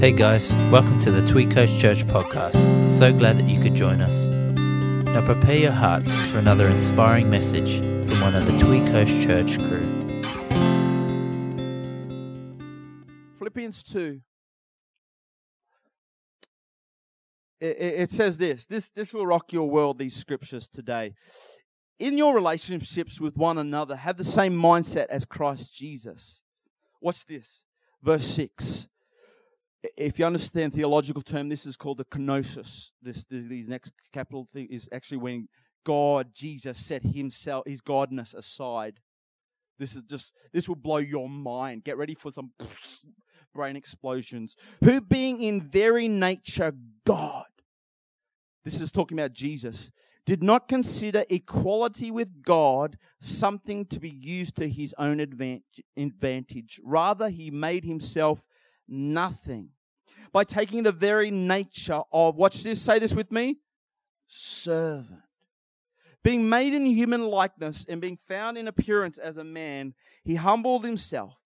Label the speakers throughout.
Speaker 1: Hey guys, welcome to the Tweed Coast Church podcast. So glad that you could join us. Now prepare your hearts for another inspiring message from one of the Tweed Coast Church crew.
Speaker 2: Philippians 2. It, it, it says this. This this will rock your world, these scriptures today. In your relationships with one another, have the same mindset as Christ Jesus. Watch this. Verse 6. If you understand theological term, this is called the kenosis. This, this these next capital thing is actually when God, Jesus, set himself, his godness aside. This is just this will blow your mind. Get ready for some brain explosions. Who being in very nature God. This is talking about Jesus. Did not consider equality with God something to be used to his own advantage. Rather, he made himself nothing by taking the very nature of, watch this, say this with me, servant. Being made in human likeness and being found in appearance as a man, he humbled himself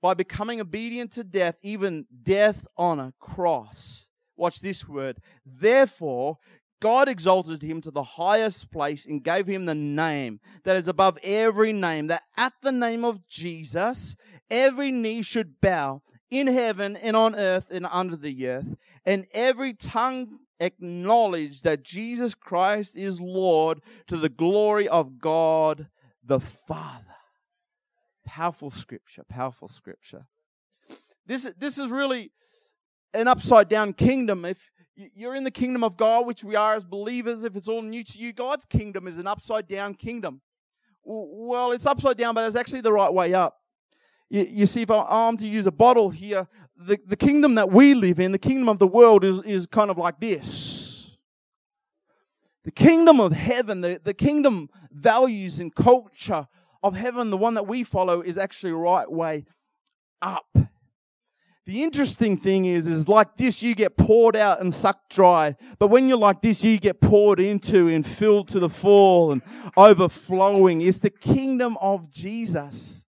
Speaker 2: by becoming obedient to death, even death on a cross. Watch this word. Therefore, God exalted him to the highest place and gave him the name that is above every name, that at the name of Jesus, every knee should bow in heaven and on earth and under the earth, and every tongue acknowledge that Jesus Christ is Lord to the glory of God the Father. Powerful scripture, powerful scripture. This, this is really an upside down kingdom. If you're in the kingdom of God, which we are as believers, if it's all new to you, God's kingdom is an upside down kingdom. Well, it's upside down, but it's actually the right way up. You, you see, if I'm to use a bottle here, the, the kingdom that we live in, the kingdom of the world, is, is kind of like this. The kingdom of heaven, the, the kingdom values and culture of heaven, the one that we follow, is actually right way up. The interesting thing is, is like this, you get poured out and sucked dry. But when you're like this, you get poured into and filled to the full and overflowing. It's the kingdom of Jesus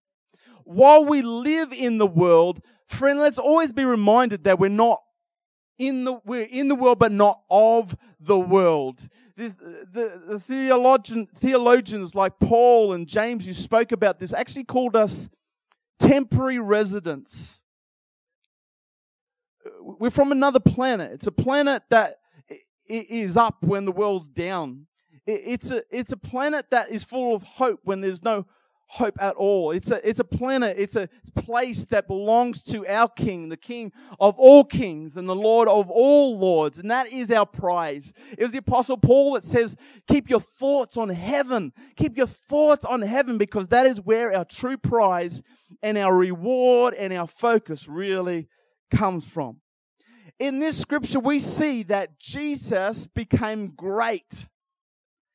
Speaker 2: while we live in the world, friend, let's always be reminded that we're not in the we're in the world, but not of the world. The, the, the theologian, theologians like Paul and James, who spoke about this, actually called us temporary residents. We're from another planet. It's a planet that is up when the world's down. It's a, it's a planet that is full of hope when there's no hope at all. It's a, it's a planet, it's a place that belongs to our King, the King of all kings and the Lord of all lords. And that is our prize. It was the Apostle Paul that says, Keep your thoughts on heaven. Keep your thoughts on heaven because that is where our true prize and our reward and our focus really comes from. In this scripture, we see that Jesus became great.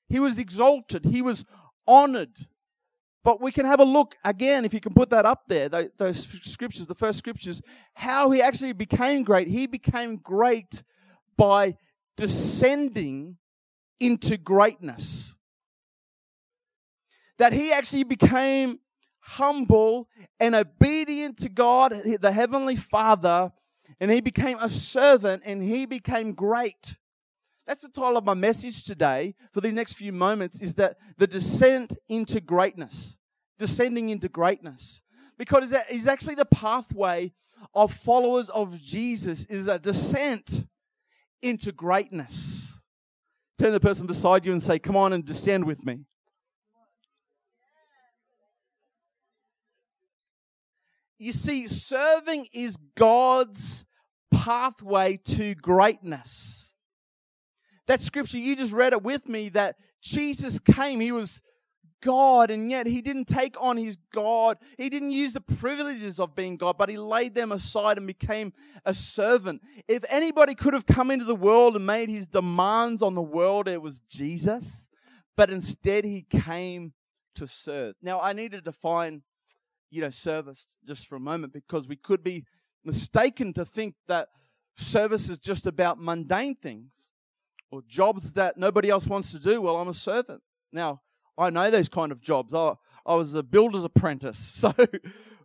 Speaker 2: He was exalted. He was honored. But we can have a look again, if you can put that up there, those scriptures, the first scriptures, how he actually became great. He became great by descending into greatness. That he actually became humble and obedient to God, the Heavenly Father, and he became a servant and he became great. That's the title of my message today for the next few moments is that the descent into greatness. Descending into greatness. Because it's actually the pathway of followers of Jesus is a descent into greatness. Turn the person beside you and say, Come on and descend with me. You see, serving is God's pathway to greatness that scripture, you just read it with me that Jesus came. He was God, and yet he didn't take on his God. He didn't use the privileges of being God, but he laid them aside and became a servant. If anybody could have come into the world and made his demands on the world, it was Jesus. But instead, he came to serve. Now, I need to define, you know, service just for a moment because we could be mistaken to think that service is just about mundane things or jobs that nobody else wants to do. Well, I'm a servant. Now, I know those kind of jobs. I, I was a builder's apprentice. So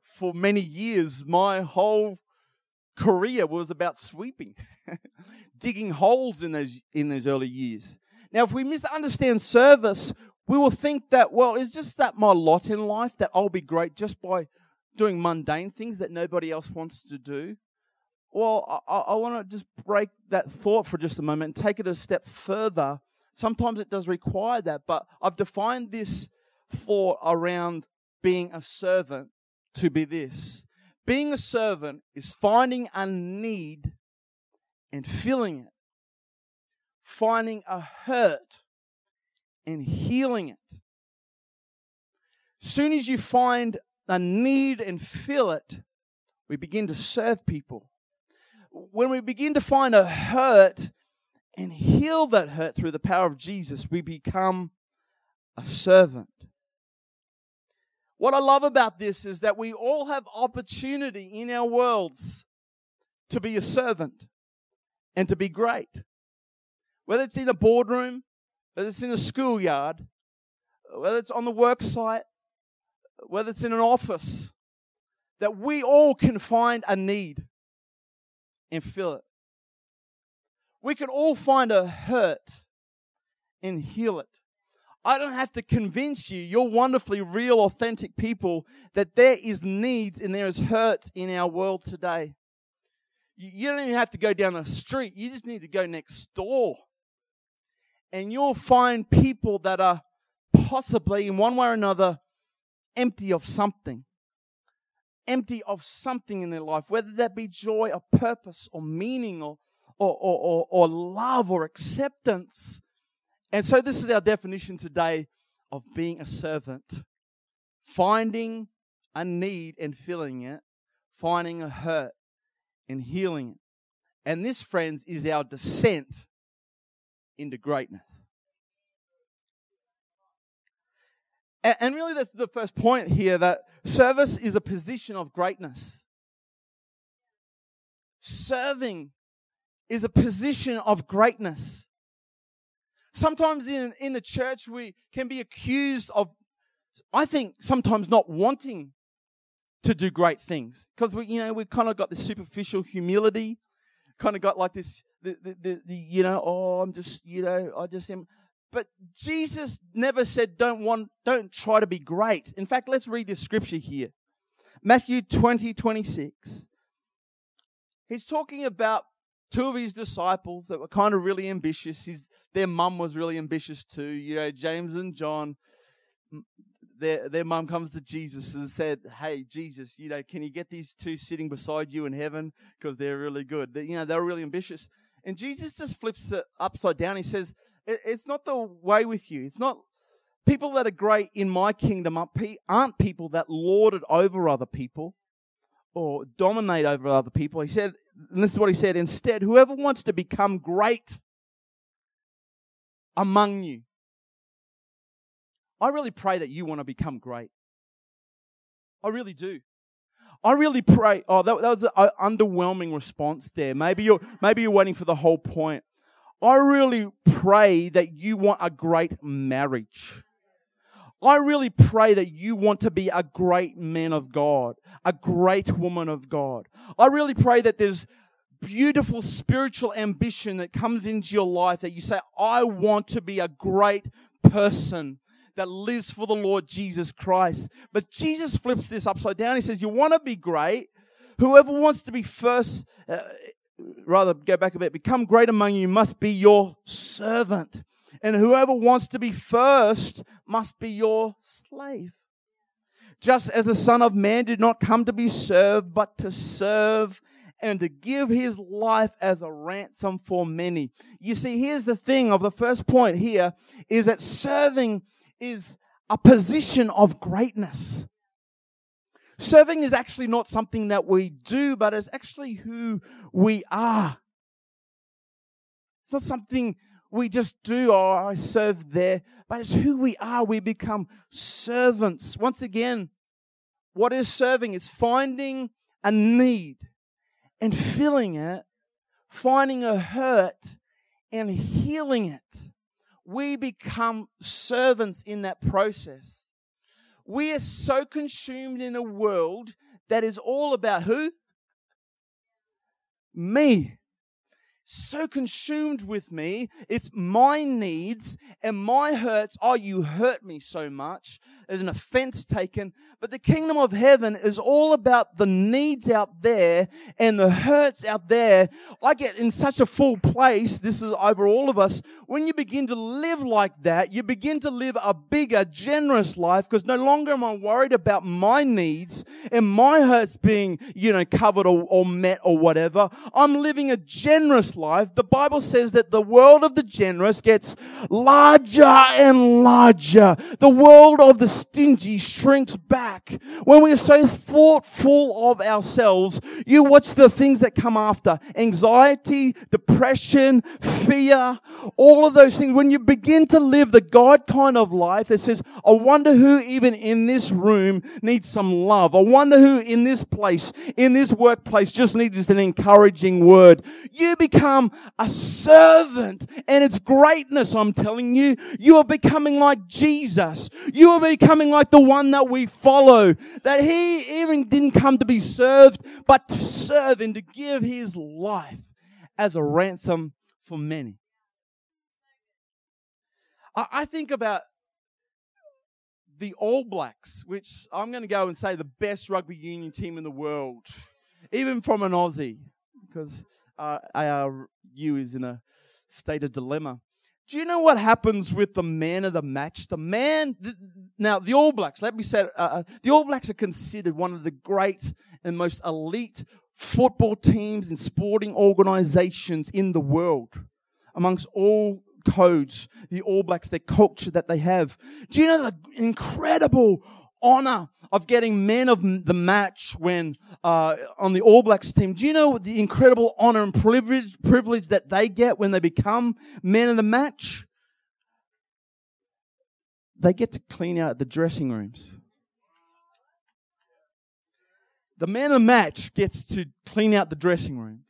Speaker 2: for many years, my whole career was about sweeping, digging holes in those in those early years. Now, if we misunderstand service, we will think that well, it's just that my lot in life that I'll be great just by doing mundane things that nobody else wants to do. Well, I, I want to just break that thought for just a moment and take it a step further. Sometimes it does require that, but I've defined this thought around being a servant to be this being a servant is finding a need and filling it, finding a hurt and healing it. As soon as you find a need and fill it, we begin to serve people. When we begin to find a hurt and heal that hurt through the power of Jesus, we become a servant. What I love about this is that we all have opportunity in our worlds to be a servant and to be great. Whether it's in a boardroom, whether it's in a schoolyard, whether it's on the work site, whether it's in an office, that we all can find a need and fill it. We can all find a hurt and heal it. I don't have to convince you, you're wonderfully real, authentic people, that there is needs and there is hurts in our world today. You don't even have to go down the street, you just need to go next door. And you'll find people that are possibly, in one way or another, empty of something. Empty of something in their life, whether that be joy or purpose or meaning or, or, or, or, love or acceptance and so, this is our definition today of being a servant finding a need and filling it, finding a hurt and healing it. And this, friends, is our descent into greatness. And really, that's the first point here that service is a position of greatness. Serving is a position of greatness. Sometimes in, in the church, we can be accused of, I think, sometimes not wanting to do great things because we, you know, we've kind of got this superficial humility, kind of got like this, the, the, the, the, you know, oh, I'm just, you know, I just am. But Jesus never said, don't want, don't try to be great. In fact, let's read this scripture here. Matthew 20, 26. He's talking about two of his disciples that were kind of really ambitious. His, their mum was really ambitious too. You know, James and John, their, their mum comes to Jesus and said, Hey, Jesus, you know, can you get these two sitting beside you in heaven? Because they're really good. They, you know, they're really ambitious. And Jesus just flips it upside down. He says, It's not the way with you. It's not people that are great in my kingdom aren't people that lord it over other people or dominate over other people. He said, and this is what he said instead, whoever wants to become great among you. I really pray that you want to become great. I really do. I really pray. Oh, that, that was an underwhelming response there. Maybe you're maybe you're waiting for the whole point. I really pray that you want a great marriage. I really pray that you want to be a great man of God, a great woman of God. I really pray that there's beautiful spiritual ambition that comes into your life that you say, I want to be a great person that lives for the Lord Jesus Christ. But Jesus flips this upside down. He says, You want to be great? Whoever wants to be first, uh, rather go back a bit, become great among you must be your servant. And whoever wants to be first must be your slave. Just as the Son of Man did not come to be served, but to serve and to give his life as a ransom for many. You see, here's the thing of the first point here is that serving is a position of greatness. Serving is actually not something that we do, but it's actually who we are. It's not something we just do, oh, I serve there, but it's who we are. We become servants. Once again, what is serving? Is finding a need and filling it, finding a hurt and healing it. We become servants in that process. We are so consumed in a world that is all about who? me so consumed with me. It's my needs and my hurts. Oh, you hurt me so much. There's an offense taken. But the kingdom of heaven is all about the needs out there and the hurts out there. I get in such a full place. This is over all of us. When you begin to live like that, you begin to live a bigger, generous life because no longer am I worried about my needs and my hurts being, you know, covered or, or met or whatever. I'm living a generous life, the Bible says that the world of the generous gets larger and larger. The world of the stingy shrinks back. When we are so thoughtful of ourselves, you watch the things that come after anxiety, depression, fear, all of those things. When you begin to live the God kind of life that says, I wonder who even in this room needs some love. I wonder who in this place, in this workplace just needs an encouraging word. You become a servant and its greatness, I'm telling you. You are becoming like Jesus. You are becoming like the one that we follow. That he even didn't come to be served, but to serve and to give his life as a ransom for many. I think about the All Blacks, which I'm going to go and say the best rugby union team in the world, even from an Aussie, because uh, ARU is in a state of dilemma. Do you know what happens with the man of the match? The man, th- now the All Blacks, let me say, uh, uh, the All Blacks are considered one of the great and most elite football teams and sporting organizations in the world. Amongst all codes, the All Blacks, their culture that they have. Do you know the incredible honor of getting men of the match when uh, on the All Blacks team. Do you know the incredible honor and privilege, privilege that they get when they become men of the match? They get to clean out the dressing rooms. The man of the match gets to clean out the dressing room.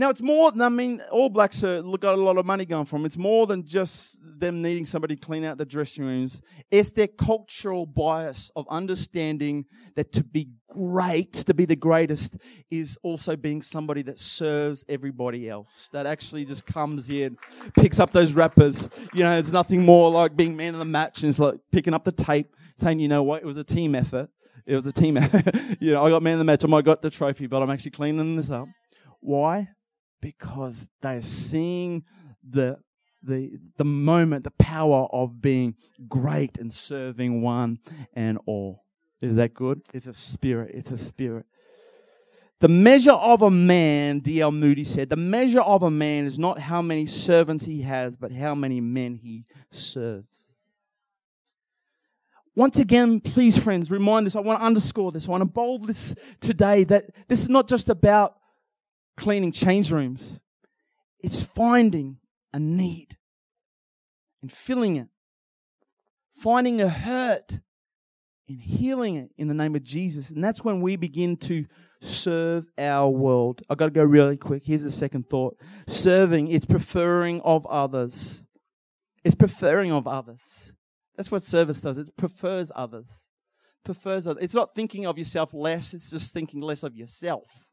Speaker 2: Now, it's more than, I mean, All Blacks are, got a lot of money going from. It's more than just them needing somebody to clean out the dressing rooms. It's their cultural bias of understanding that to be great, to be the greatest, is also being somebody that serves everybody else. That actually just comes in, picks up those wrappers. You know, it's nothing more like being man of the match and it's like picking up the tape, saying, you know what, it was a team effort. It was a team effort. you know, I got man of the match, I might got the trophy, but I'm actually cleaning this up. Why? Because they're seeing the the the moment, the power of being great and serving one and all. Is that good? It's a spirit. It's a spirit. The measure of a man, D.L. Moody said, the measure of a man is not how many servants he has, but how many men he serves. Once again, please, friends, remind this. I want to underscore this. I want to bold this today that this is not just about cleaning change rooms. It's finding a need and filling it, finding a hurt and healing it in the name of Jesus. And that's when we begin to serve our world. I've got to go really quick. Here's the second thought serving, it's preferring of others. It's preferring of others. That's what service does. It prefers others. Prefers. It's not thinking of yourself less, it's just thinking less of yourself.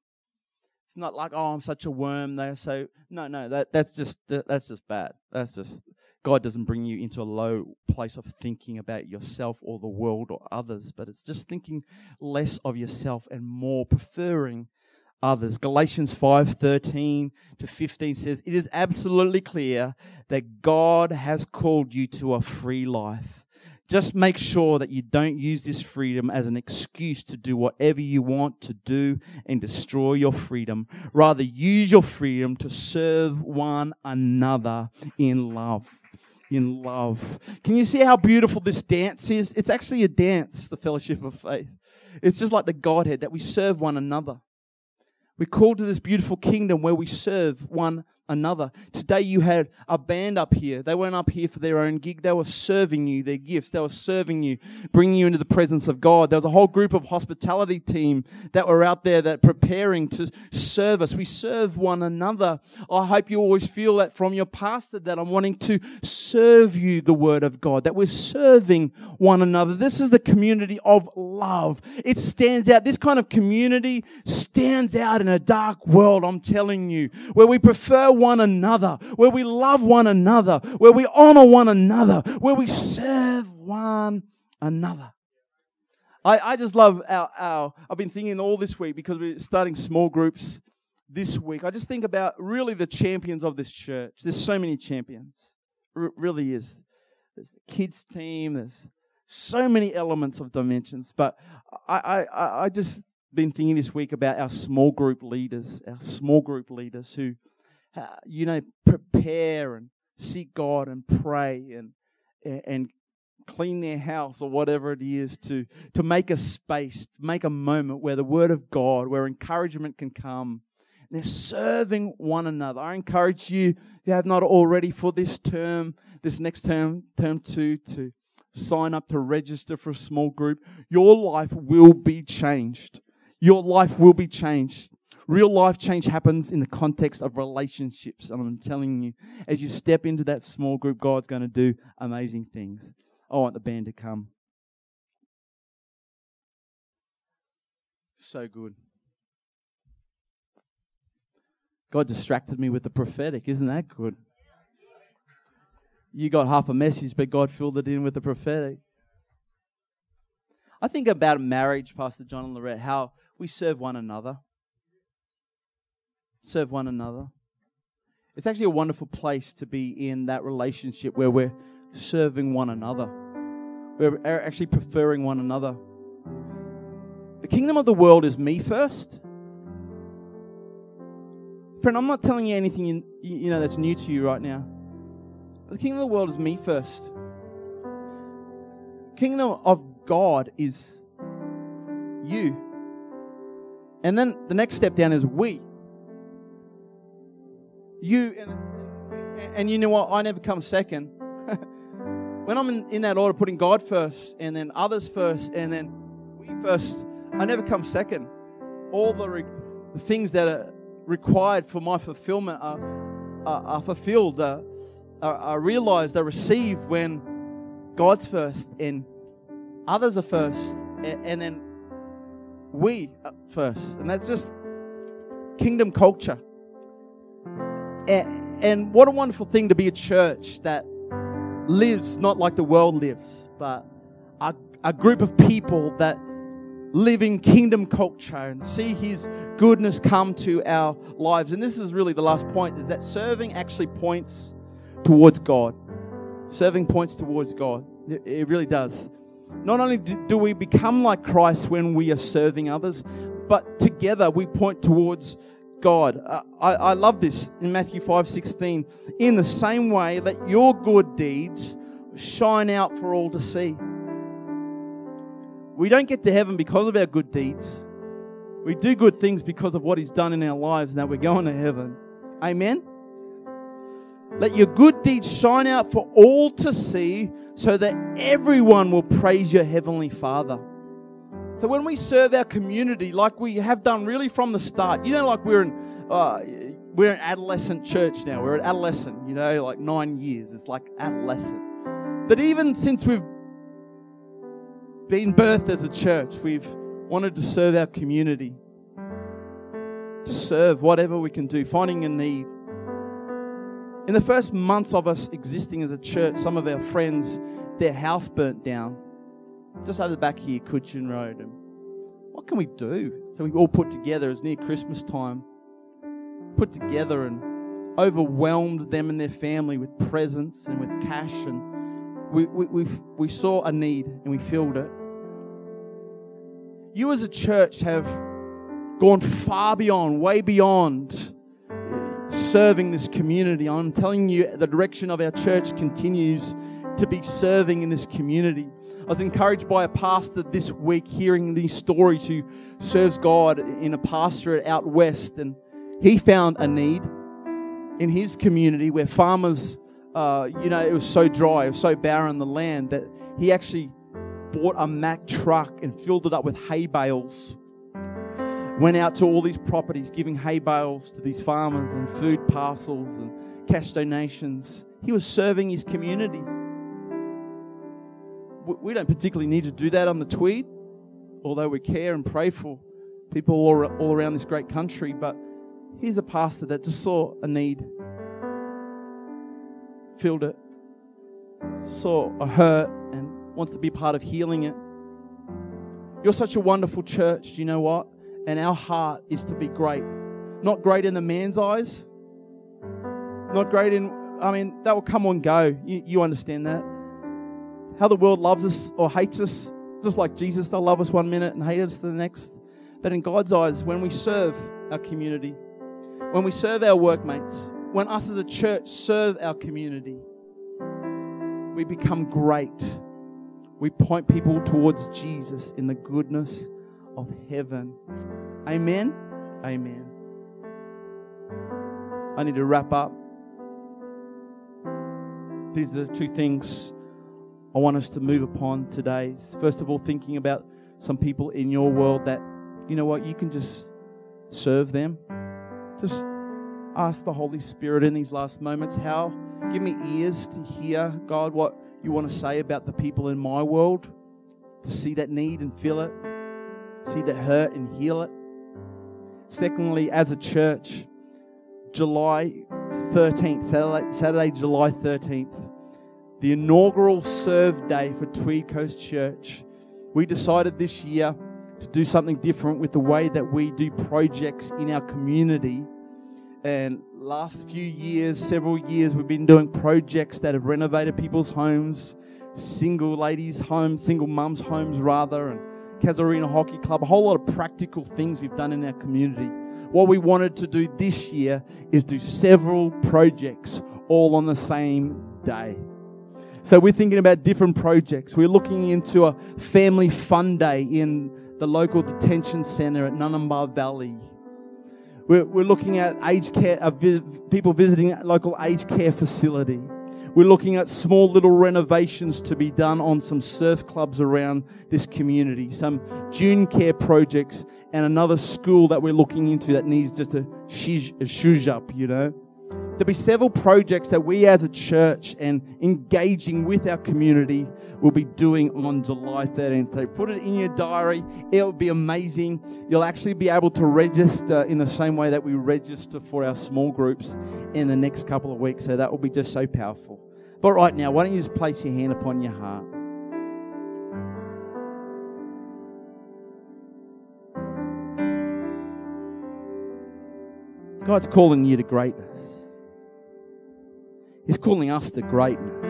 Speaker 2: It's not like, oh, I'm such a worm there. So no, no, that that's just that's just bad. That's just God doesn't bring you into a low place of thinking about yourself or the world or others, but it's just thinking less of yourself and more preferring others. Galatians 5:13 to 15 says, "It is absolutely clear that God has called you to a free life. Just make sure that you don't use this freedom as an excuse to do whatever you want to do and destroy your freedom. Rather, use your freedom to serve one another in love. In love. Can you see how beautiful this dance is? It's actually a dance, the fellowship of faith. It's just like the Godhead that we serve one another. We're called to this beautiful kingdom where we serve one another. Today you had a band up here. They weren't up here for their own gig. They were serving you their gifts. They were serving you, bringing you into the presence of God. There was a whole group of hospitality team that were out there that preparing to serve us. We serve one another. I hope you always feel that from your pastor that I'm wanting to serve you the word of God, that we're serving one another. This is the community of love. It stands out. This kind of community stands out in a dark world, I'm telling you, where we prefer one another, where we love one another, where we honor one another, where we serve one another. I, I just love our, our, I've been thinking all this week because we're starting small groups this week. I just think about really the champions of this church. There's so many champions. R- really is. There's the kids team, there's so many elements of dimensions. But I, I, I just been thinking this week about our small group leaders, our small group leaders who uh, you know, prepare and seek God and pray and and clean their house or whatever it is to to make a space, to make a moment where the word of God, where encouragement can come. They're serving one another. I encourage you, if you have not already, for this term, this next term, term two, to sign up to register for a small group. Your life will be changed. Your life will be changed. Real life change happens in the context of relationships. And I'm telling you, as you step into that small group, God's going to do amazing things. I want the band to come. So good. God distracted me with the prophetic. Isn't that good? You got half a message, but God filled it in with the prophetic. I think about marriage, Pastor John and Lorette, how we serve one another serve one another. It's actually a wonderful place to be in that relationship where we're serving one another. We're actually preferring one another. The kingdom of the world is me first. Friend, I'm not telling you anything you, you know that's new to you right now. The kingdom of the world is me first. Kingdom of God is you. And then the next step down is we you and, and you know what? I never come second. when I'm in, in that order, putting God first and then others first and then we first, I never come second. All the, re- the things that are required for my fulfillment are, are, are fulfilled, uh, are, are realized, are received when God's first and others are first and, and then we first. And that's just kingdom culture. And, what a wonderful thing to be a church that lives not like the world lives, but a, a group of people that live in kingdom culture and see his goodness come to our lives. And this is really the last point is that serving actually points towards God. Serving points towards God. It really does. Not only do we become like Christ when we are serving others, but together we point towards God. Uh, I, I love this in Matthew 5 16. In the same way, that your good deeds shine out for all to see. We don't get to heaven because of our good deeds. We do good things because of what He's done in our lives. Now we're going to heaven. Amen? Let your good deeds shine out for all to see so that everyone will praise your heavenly Father. So when we serve our community, like we have done really from the start, you know, like we're in, uh, we're an adolescent church now. We're an adolescent, you know, like nine years. It's like adolescent. But even since we've been birthed as a church, we've wanted to serve our community. To serve whatever we can do, finding a need. In the first months of us existing as a church, some of our friends, their house burnt down just over the back here, Cudgen Road. And what can we do? So we all put together, it's near Christmas time, put together and overwhelmed them and their family with presents and with cash. And we, we, we, we saw a need and we filled it. You as a church have gone far beyond, way beyond serving this community. I'm telling you, the direction of our church continues to be serving in this community. I was encouraged by a pastor this week hearing these stories who serves God in a pastorate out west, and he found a need. in his community where farmers, uh, you know, it was so dry, it was so barren the land that he actually bought a Mack truck and filled it up with hay bales. Went out to all these properties giving hay bales to these farmers and food parcels and cash donations. He was serving his community. We don't particularly need to do that on the Tweed, although we care and pray for people all, all around this great country. But here's a pastor that just saw a need, filled it, saw a hurt, and wants to be part of healing it. You're such a wonderful church. Do you know what? And our heart is to be great. Not great in the man's eyes, not great in, I mean, that will come and go. You, you understand that. How the world loves us or hates us, just like Jesus, they'll love us one minute and hate us the next. But in God's eyes, when we serve our community, when we serve our workmates, when us as a church serve our community, we become great. We point people towards Jesus in the goodness of heaven. Amen. Amen. I need to wrap up. These are the two things I want us to move upon today. First of all, thinking about some people in your world that, you know what, you can just serve them. Just ask the Holy Spirit in these last moments, how, give me ears to hear, God, what you want to say about the people in my world, to see that need and feel it, see that hurt and heal it. Secondly, as a church, July 13th, Saturday, Saturday, July 13th, the inaugural serve day for Tweed Coast Church. We decided this year to do something different with the way that we do projects in our community. And last few years, several years, we've been doing projects that have renovated people's homes, single ladies' homes, single mums' homes, rather, and Casuarina Hockey Club, a whole lot of practical things we've done in our community. What we wanted to do this year is do several projects all on the same day. So we're thinking about different projects. We're looking into a family fun day in the local detention center at Numinbah Valley. We're, we're looking at aged care, uh, vi- people visiting a local aged care facility. We're looking at small little renovations to be done on some surf clubs around this community, some Dunecare projects, and another school that we're looking into that needs just a shiz, shush up, you know. There'll be several projects that we as a church and engaging with our community will be doing on July 13th. So put it in your diary. It'll be amazing. You'll actually be able to register in the same way that we register for our small groups in the next couple of weeks. So that will be just so powerful. But right now, why don't you just place your hand upon your heart? God's calling you to greatness. He's calling us to greatness.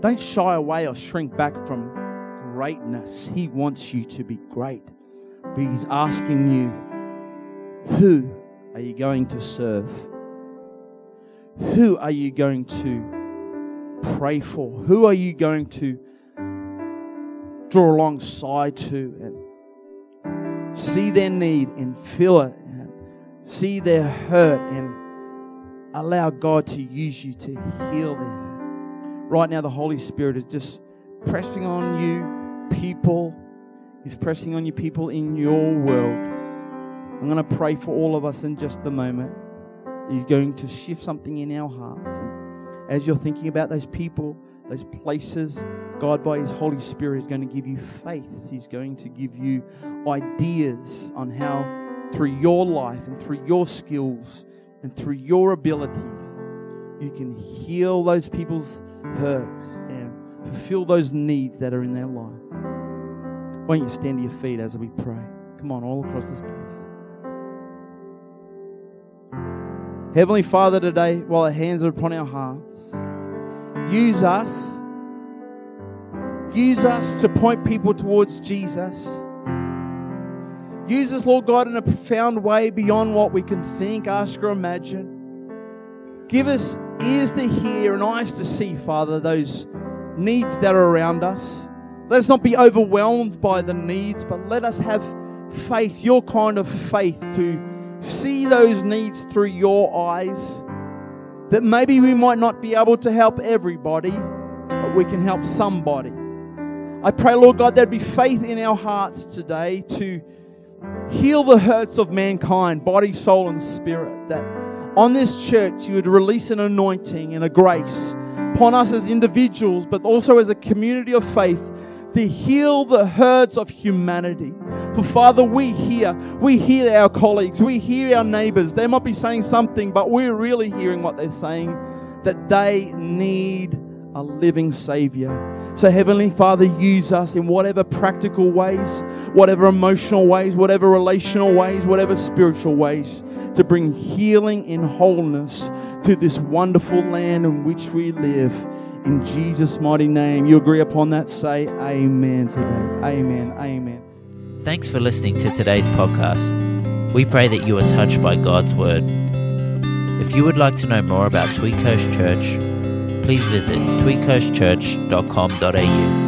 Speaker 2: Don't shy away or shrink back from greatness. He wants you to be great. But He's asking you, who are you going to serve? Who are you going to pray for? Who are you going to draw alongside to and see their need and feel it see their hurt and allow God to use you to heal them. Right now, the Holy Spirit is just pressing on you, people. He's pressing on you, people in your world. I'm going to pray for all of us in just a moment. He's going to shift something in our hearts. And as you're thinking about those people, those places, God, by His Holy Spirit, is going to give you faith. He's going to give you ideas on how through your life and through your skills and through your abilities, you can heal those people's hurts and fulfill those needs that are in their life. Why don't you stand to your feet as we pray? Come on, all across this place. Heavenly Father, today, while our hands are upon our hearts, use us. Use us to point people towards Jesus Use us, Lord God, in a profound way beyond what we can think, ask, or imagine. Give us ears to hear and eyes to see, Father, those needs that are around us. Let us not be overwhelmed by the needs, but let us have faith, your kind of faith, to see those needs through your eyes. That maybe we might not be able to help everybody, but we can help somebody. I pray, Lord God, there'd be faith in our hearts today to heal the hurts of mankind, body, soul, and spirit. That on this church you would release an anointing and a grace upon us as individuals, but also as a community of faith to heal the hurts of humanity. For Father, we hear, we hear our colleagues, we hear our neighbors. They might be saying something, but we're really hearing what they're saying that they need a living Savior. So, Heavenly Father, use us in whatever practical ways, whatever emotional ways, whatever relational ways, whatever spiritual ways to bring healing and wholeness to this wonderful land in which we live. In Jesus' mighty name. You agree upon that? Say amen today. Amen. Amen.
Speaker 1: Thanks for listening to today's podcast. We pray that you are touched by God's Word. If you would like to know more about Tweed Coast Church, please visit tweedcoastchurch.com.au.